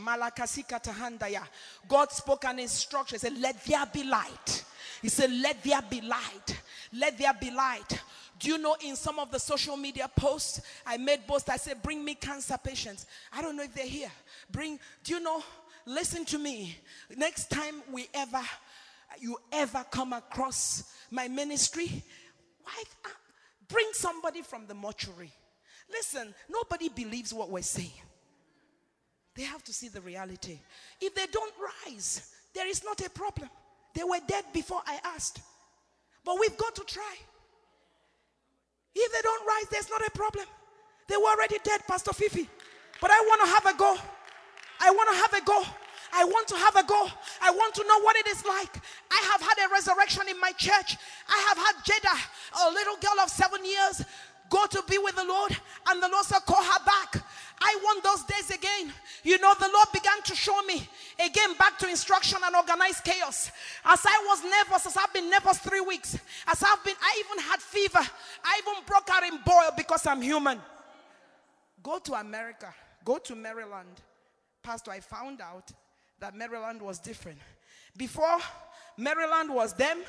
B: God spoke an instruction. He said, Let there be light. He said, Let there be light. Let there be light. Do you know in some of the social media posts, I made posts, I said, Bring me cancer patients. I don't know if they're here. Bring, do you know? Listen to me. Next time we ever, you ever come across my ministry, why, uh, bring somebody from the mortuary. Listen, nobody believes what we're saying. They have to see the reality. If they don't rise, there is not a problem. They were dead before I asked. But we've got to try. If they don't rise, there's not a problem. They were already dead, Pastor Fifi. But I want to have a go. I want to have a go. I want to have a go. I want to know what it is like. I have had a resurrection in my church. I have had Jada, a little girl of seven years, go to be with the Lord, and the Lord said, Call her back. I want those days again. You know, the Lord began to show me again back to instruction and organized chaos. As I was nervous, as I've been nervous three weeks, as I've been, I even had fever. I even broke out in boil because I'm human. Go to America, go to Maryland. Pastor, I found out that Maryland was different. Before, Maryland was them,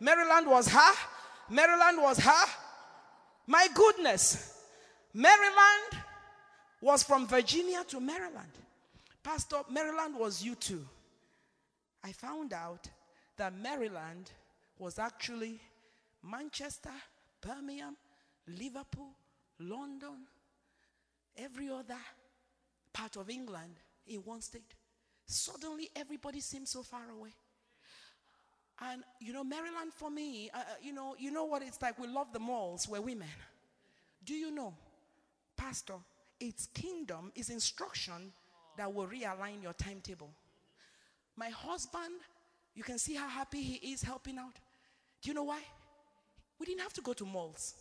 B: Maryland was her, Maryland was her. My goodness, Maryland was from Virginia to Maryland. Pastor, Maryland was you too. I found out that Maryland was actually Manchester, Birmingham, Liverpool, London, every other part of England in one state. Suddenly, everybody seems so far away. And you know, Maryland for me, uh, uh, you know, you know what it's like. We love the malls. We're women. Do you know, Pastor? its kingdom is instruction that will realign your timetable. My husband, you can see how happy he is helping out. Do you know why? We didn't have to go to malls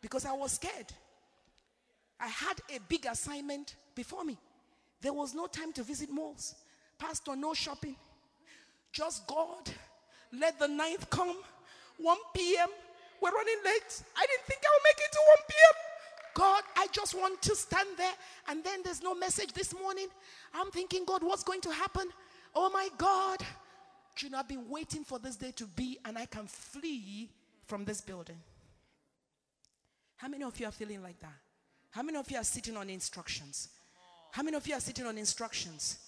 B: because I was scared. I had a big assignment before me. There was no time to visit malls. Pastor, no shopping. Just God. Let the ninth come. 1 p.m. We're running late. I didn't think I would make it to 1 p.m. God, I just want to stand there. And then there's no message this morning. I'm thinking, God, what's going to happen? Oh my God. You know, I've been waiting for this day to be, and I can flee from this building. How many of you are feeling like that? How many of you are sitting on instructions? How many of you are sitting on instructions?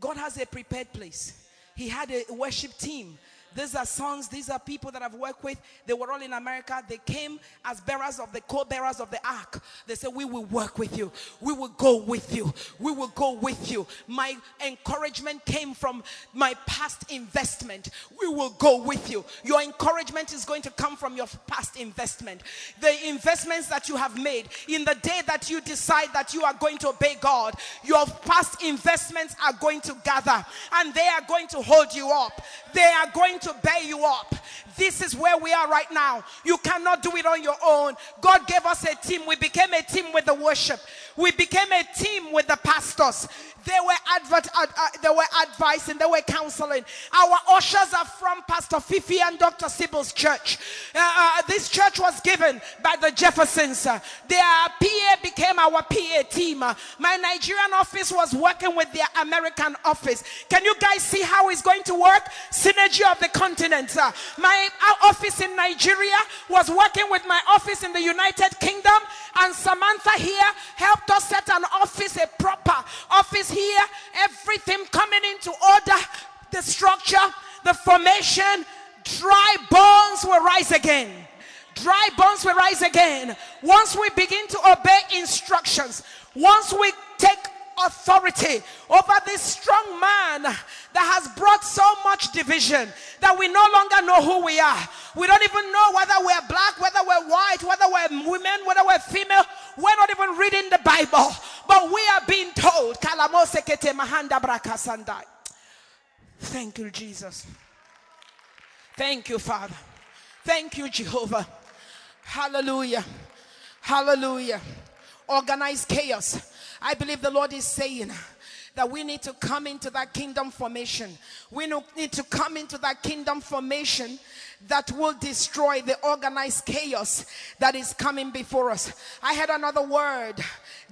B: God has a prepared place. He had a worship team these are sons, these are people that I've worked with. They were all in America. They came as bearers of the co bearers of the ark. They said, We will work with you. We will go with you. We will go with you. My encouragement came from my past investment. We will go with you. Your encouragement is going to come from your past investment. The investments that you have made in the day that you decide that you are going to obey God, your past investments are going to gather and they are going to hold you up. They are going to bear you up. This is where we are right now. You cannot do it on your own. God gave us a team. We became a team with the worship. We became a team with the pastors. They were advert, uh, uh, they were advising, they were counseling. Our ushers are from Pastor Fifi and Dr. Sybil's church. Uh, uh, this church was given by the Jeffersons. Uh, their PA became our PA team. Uh, my Nigerian office was working with their American office. Can you guys see how it's going to work? Synergy of the continents. my office in Nigeria was working with my office in the United Kingdom, and Samantha here helped us set an office, a proper office here, everything coming into order, the structure, the formation, dry bones will rise again. Dry bones will rise again. Once we begin to obey instructions, once we take authority over this strong man that has brought so much division that we no longer know who we are. We don't even know whether we're black, whether we're white, whether we're women, whether we're female. We're not even reading the Bible. But we are being told. Thank you, Jesus. Thank you, Father. Thank you, Jehovah. Hallelujah. Hallelujah. Organized chaos. I believe the Lord is saying that we need to come into that kingdom formation. We need to come into that kingdom formation that will destroy the organized chaos that is coming before us. I had another word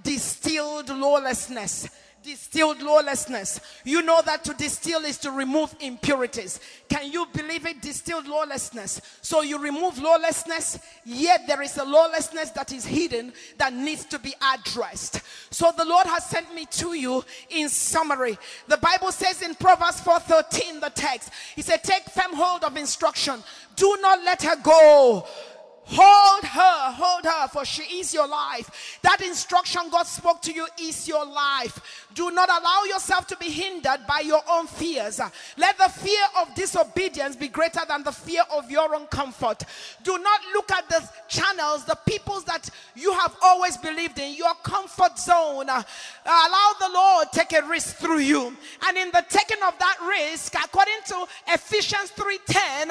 B: distilled lawlessness distilled lawlessness. You know that to distill is to remove impurities. Can you believe it? Distilled lawlessness. So you remove lawlessness, yet there is a lawlessness that is hidden that needs to be addressed. So the Lord has sent me to you in summary. The Bible says in Proverbs 4:13, the text, He said, Take firm hold of instruction, do not let her go. Hold her, hold her, for she is your life. That instruction God spoke to you is your life. Do not allow yourself to be hindered by your own fears. Let the fear of disobedience be greater than the fear of your own comfort. Do not look at the channels, the peoples that you have always believed in, your comfort zone. Uh, allow the Lord to take a risk through you. And in the taking of that risk, according to Ephesians 3:10,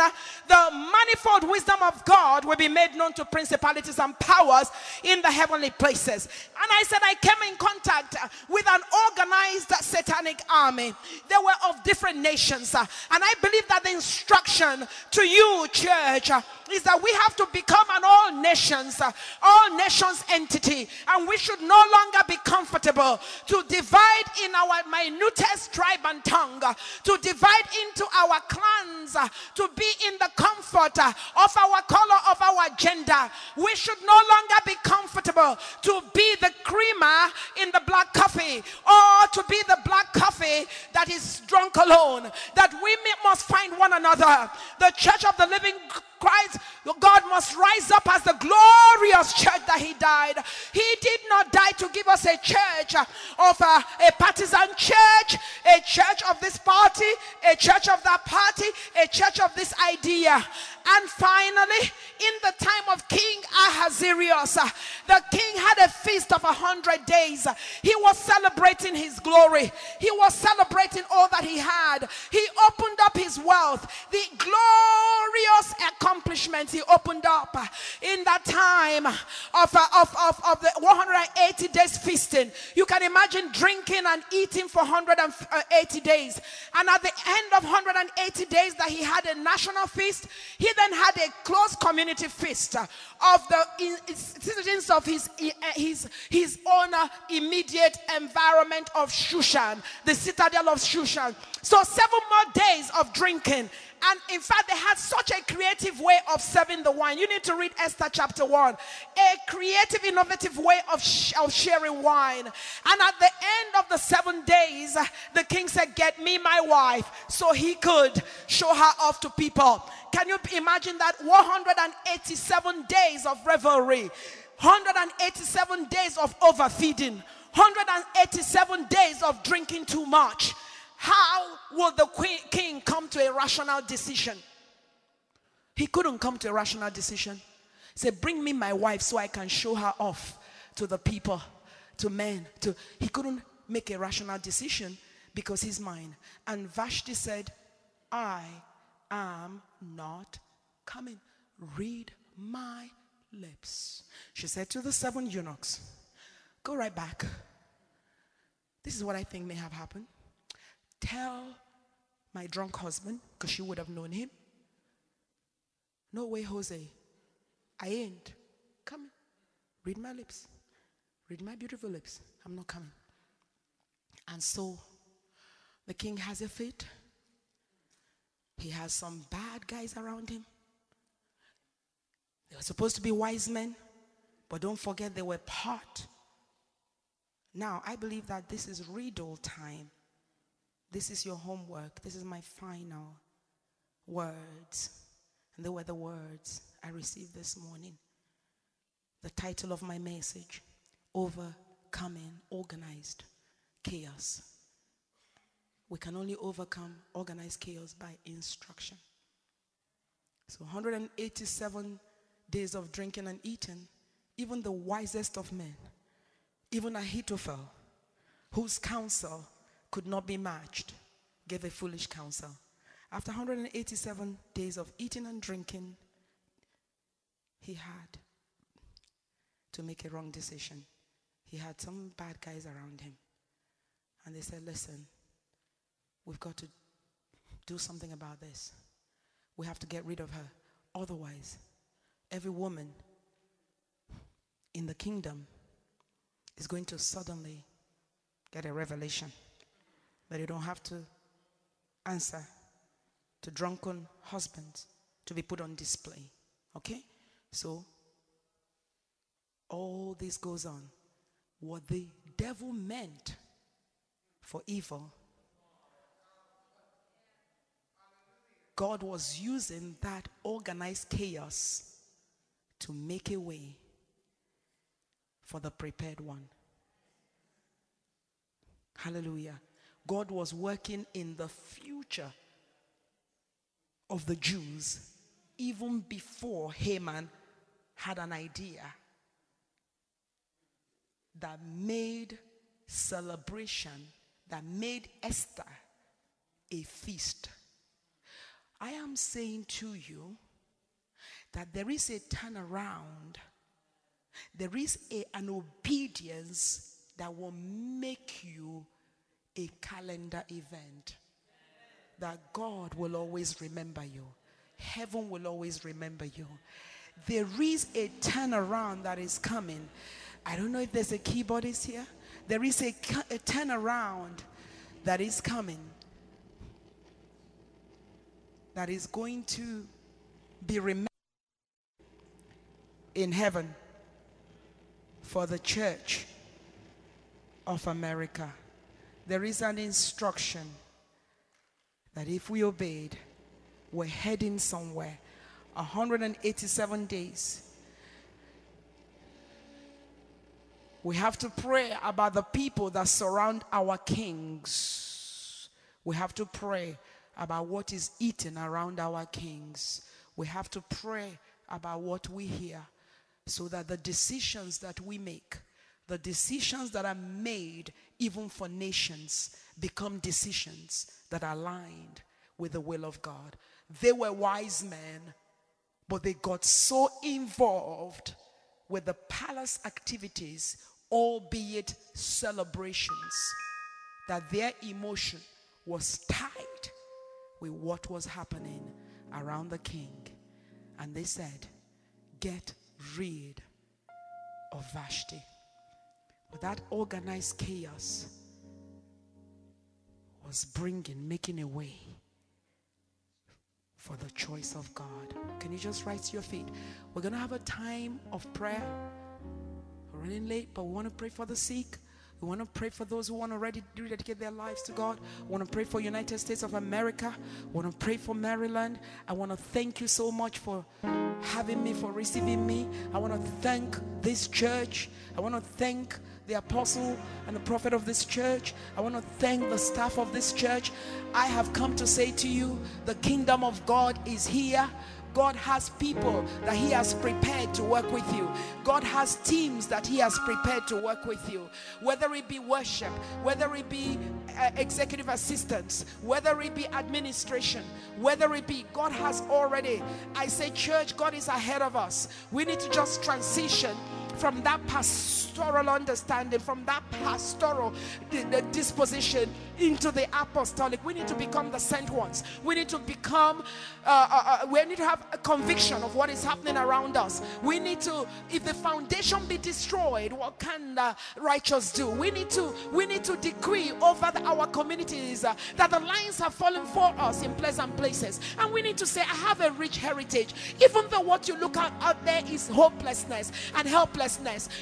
B: the manifold wisdom of God will be made made known to principalities and powers in the heavenly places. And I said, I came in contact with an organized satanic army. They were of different nations. And I believe that the instruction to you, church, is that we have to become an all nations, uh, all nations entity. And we should no longer be comfortable to divide in our minutest tribe and tongue, uh, to divide into our clans, uh, to be in the comfort of our color, of our gender. We should no longer be comfortable to be the creamer in the black coffee or to be the black coffee that is drunk alone. That we must find one another. The church of the living Christ, God must rise up as the glorious church that He died. He did not die to give us a church of a, a partisan church, a church of this party, a church of that party, a church of this idea. And finally, in the time of King Ahasuerus, uh, the king had a feast of a hundred days. He was celebrating his glory. He was celebrating all that he had. He opened up his wealth, the glorious accomplishments he opened up uh, in that time of, uh, of, of, of the 180 days feasting. You can imagine drinking and eating for 180 days. And at the end of 180 days that he had a national feast, he then had a close community feast of the citizens of his, eh, his, his own immediate environment of Shushan, the citadel of Shushan. So, seven more days of drinking. And in fact, they had such a creative way of serving the wine. You need to read Esther chapter 1. A creative, innovative way of, sh- of sharing wine. And at the end of the seven days, the king said, Get me my wife, so he could show her off to people. Can you imagine that 187 days of revelry, 187 days of overfeeding, 187 days of drinking too much? How will the king come to a rational decision? He couldn't come to a rational decision. He said, Bring me my wife so I can show her off to the people, to men. To he couldn't make a rational decision because he's mine. And Vashti said, I am not coming. Read my lips. She said to the seven eunuchs, Go right back. This is what I think may have happened. Tell my drunk husband, because she would have known him. No way, Jose. I ain't coming. Read my lips. Read my beautiful lips. I'm not coming. And so the king has a fit. He has some bad guys around him. They were supposed to be wise men, but don't forget they were part. Now, I believe that this is riddle time. This is your homework. This is my final words. And they were the words I received this morning. The title of my message Overcoming Organized Chaos. We can only overcome organized chaos by instruction. So 187 days of drinking and eating, even the wisest of men, even Ahithophel, whose counsel could not be matched, gave a foolish counsel. After 187 days of eating and drinking, he had to make a wrong decision. He had some bad guys around him. And they said, Listen, we've got to do something about this. We have to get rid of her. Otherwise, every woman in the kingdom is going to suddenly get a revelation that you don't have to answer to drunken husbands to be put on display. Okay? So, all this goes on. What the devil meant for evil, God was using that organized chaos to make a way for the prepared one. Hallelujah. God was working in the future of the Jews even before Haman had an idea that made celebration, that made Esther a feast. I am saying to you that there is a turnaround, there is a, an obedience that will make you a calendar event. That God will always remember you, heaven will always remember you. There is a turnaround that is coming. I don't know if there's a keyboardist here. There is a, a turnaround that is coming that is going to be remembered in heaven for the church of America. There is an instruction that if we obeyed, we're heading somewhere. 187 days. We have to pray about the people that surround our kings. We have to pray about what is eaten around our kings. We have to pray about what we hear so that the decisions that we make, the decisions that are made even for nations, become decisions that are aligned with the will of God. They were wise men, but they got so involved with the palace activities, albeit celebrations, that their emotion was tied with what was happening around the king. And they said, Get rid of Vashti. But that organized chaos was bringing, making a way for the choice of God. Can you just rise to your feet? We're going to have a time of prayer. We're running late, but we want to pray for the sick. We want to pray for those who want to already rededicate their lives to God. We want to pray for United States of America. We want to pray for Maryland. I want to thank you so much for having me, for receiving me. I want to thank this church. I want to thank the apostle and the prophet of this church. I want to thank the staff of this church. I have come to say to you, the kingdom of God is here. God has people that He has prepared to work with you. God has teams that He has prepared to work with you. Whether it be worship, whether it be uh, executive assistants, whether it be administration, whether it be, God has already. I say, church, God is ahead of us. We need to just transition from that pastoral understanding, from that pastoral disposition into the apostolic. We need to become the sent ones. We need to become, uh, uh, uh, we need to have a conviction of what is happening around us. We need to, if the foundation be destroyed, what can the righteous do? We need to, we need to decree over the, our communities uh, that the lines have fallen for us in pleasant places. And we need to say, I have a rich heritage. Even though what you look at out there is hopelessness and helplessness,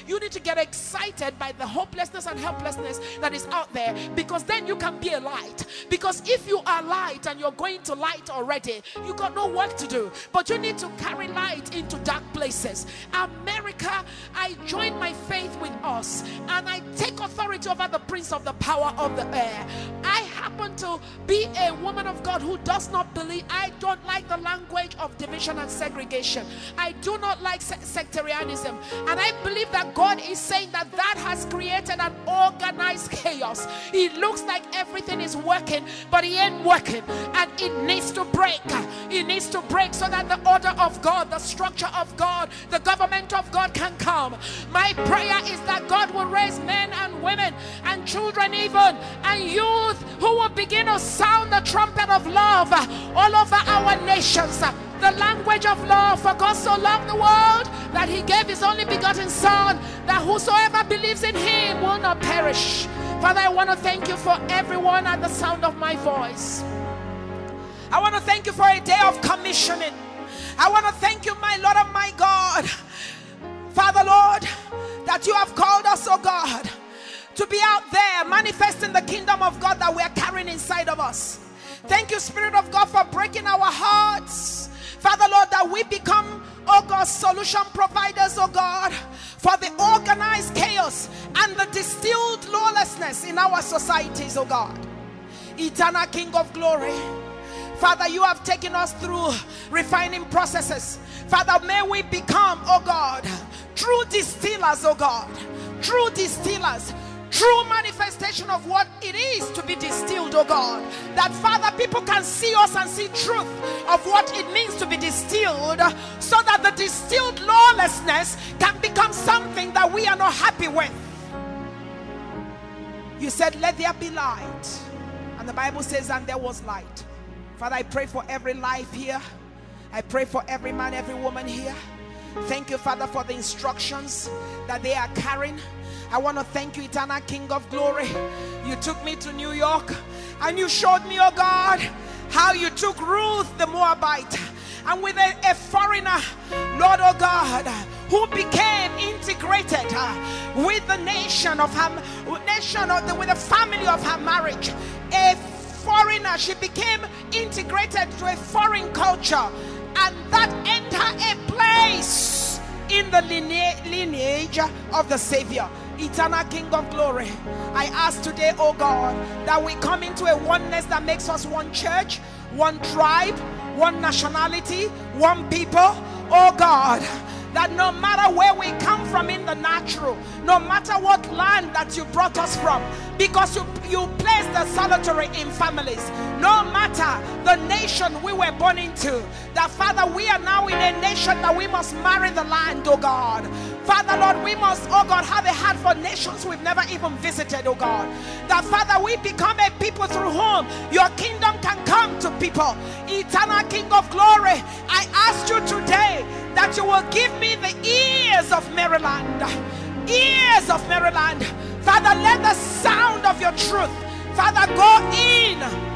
B: you need to get excited by the hopelessness and helplessness that is out there because then you can be a light. Because if you are light and you're going to light already, you got no work to do. But you need to carry light into dark places. America, I join my faith with us and I take authority over the prince of the power of the air. I happen to be a woman of God who does not believe, I don't like the language of division and segregation. I do not like se- sectarianism. And I believe that God is saying that that has created an organized chaos. It looks like everything is working, but it ain't working. And it needs to break. It needs to break so that the order of God, the structure of God, the government of God can come. My prayer is that God will raise men and women and children, even and youth who will begin to sound the trumpet of love all over our nations. The language of love, for God so loved the world that he gave his only begotten Son, that whosoever believes in him will not perish. Father, I want to thank you for everyone at the sound of my voice. I want to thank you for a day of commissioning. I want to thank you, my Lord and my God. Father, Lord, that you have called us, oh God, to be out there manifesting the kingdom of God that we are carrying inside of us. Thank you, Spirit of God, for breaking our hearts. Father, Lord, that we become, oh God, solution providers, oh God, for the organized chaos and the distilled lawlessness in our societies, oh God. Eternal King of glory. Father, you have taken us through refining processes. Father, may we become, oh God, true distillers, oh God, true distillers, true manifestation of what it is to be distilled, oh God. That Father, people can see us and see truth of what it means to be distilled, so that the distilled lawlessness can become something that we are not happy with. You said, Let there be light. And the Bible says, And there was light. Father, I pray for every life here. I pray for every man, every woman here. Thank you, Father, for the instructions that they are carrying. I want to thank you, eternal King of glory. You took me to New York and you showed me, oh God, how you took Ruth the Moabite and with a, a foreigner, Lord, oh God, who became integrated uh, with the nation of her nation, or the, with the family of her marriage. A foreigner, she became integrated to a foreign culture, and that entered a place in the lineage of the Savior eternal King of glory. I ask today, oh God, that we come into a oneness that makes us one church, one tribe, one nationality, one people. Oh God, that no matter where we come from in the natural, no matter what land that you brought us from, because you, you placed the solitary in families, no matter the nation we were born into, that Father, we are now in a nation that we must marry the land, oh God. Father, Lord, we must, oh God, have a heart for nations we've never even visited, oh God. That Father, we become a people through whom your kingdom can come to people. Eternal King of glory, I ask you today that you will give me the ears of Maryland. Ears of Maryland. Father, let the sound of your truth, Father, go in.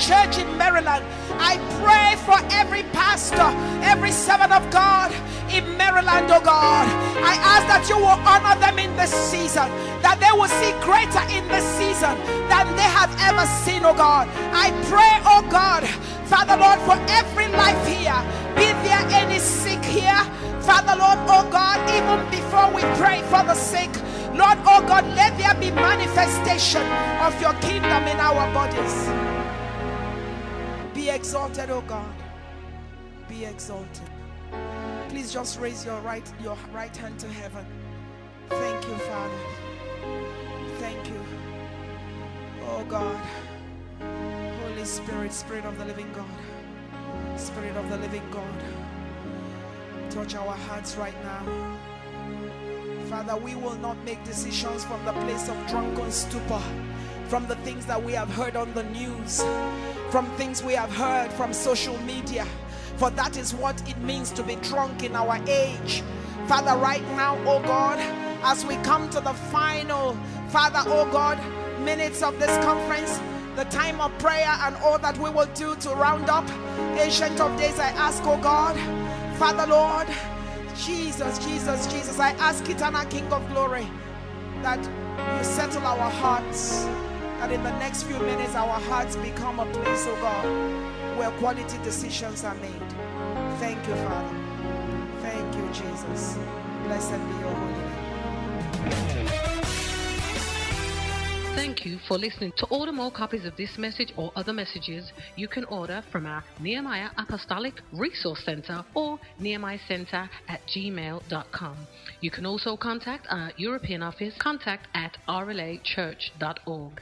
B: Church in Maryland. I pray for every pastor, every servant of God in Maryland, oh God. I ask that you will honor them in this season, that they will see greater in this season than they have ever seen, oh God. I pray, oh God, Father Lord, for every life here. Be there any sick here, Father Lord, oh God, even before we pray for the sick. Lord, oh God, let there be manifestation of your kingdom in our bodies. Exalted, oh God. Be exalted. Please just raise your right your right hand to heaven. Thank you, Father. Thank you. Oh God. Holy Spirit, Spirit of the living God. Spirit of the living God. Touch our hearts right now. Father, we will not make decisions from the place of drunken stupor, from the things that we have heard on the news, from things we have heard from social media. For that is what it means to be drunk in our age. Father, right now, oh God, as we come to the final, Father, oh God, minutes of this conference, the time of prayer and all that we will do to round up. Ancient of days, I ask, oh God, Father, Lord, Jesus, Jesus, Jesus. I ask eternal King of glory that you settle our hearts. That in the next few minutes our hearts become a place, oh God, where quality decisions are made. Thank you, Father. Thank you, Jesus. Blessed be your holy name.
A: Thank you for listening. To order more copies of this message or other messages, you can order from our Nehemiah Apostolic Resource Center or Nehemiah Center at gmail.com. You can also contact our European office, contact at rlachurch.org.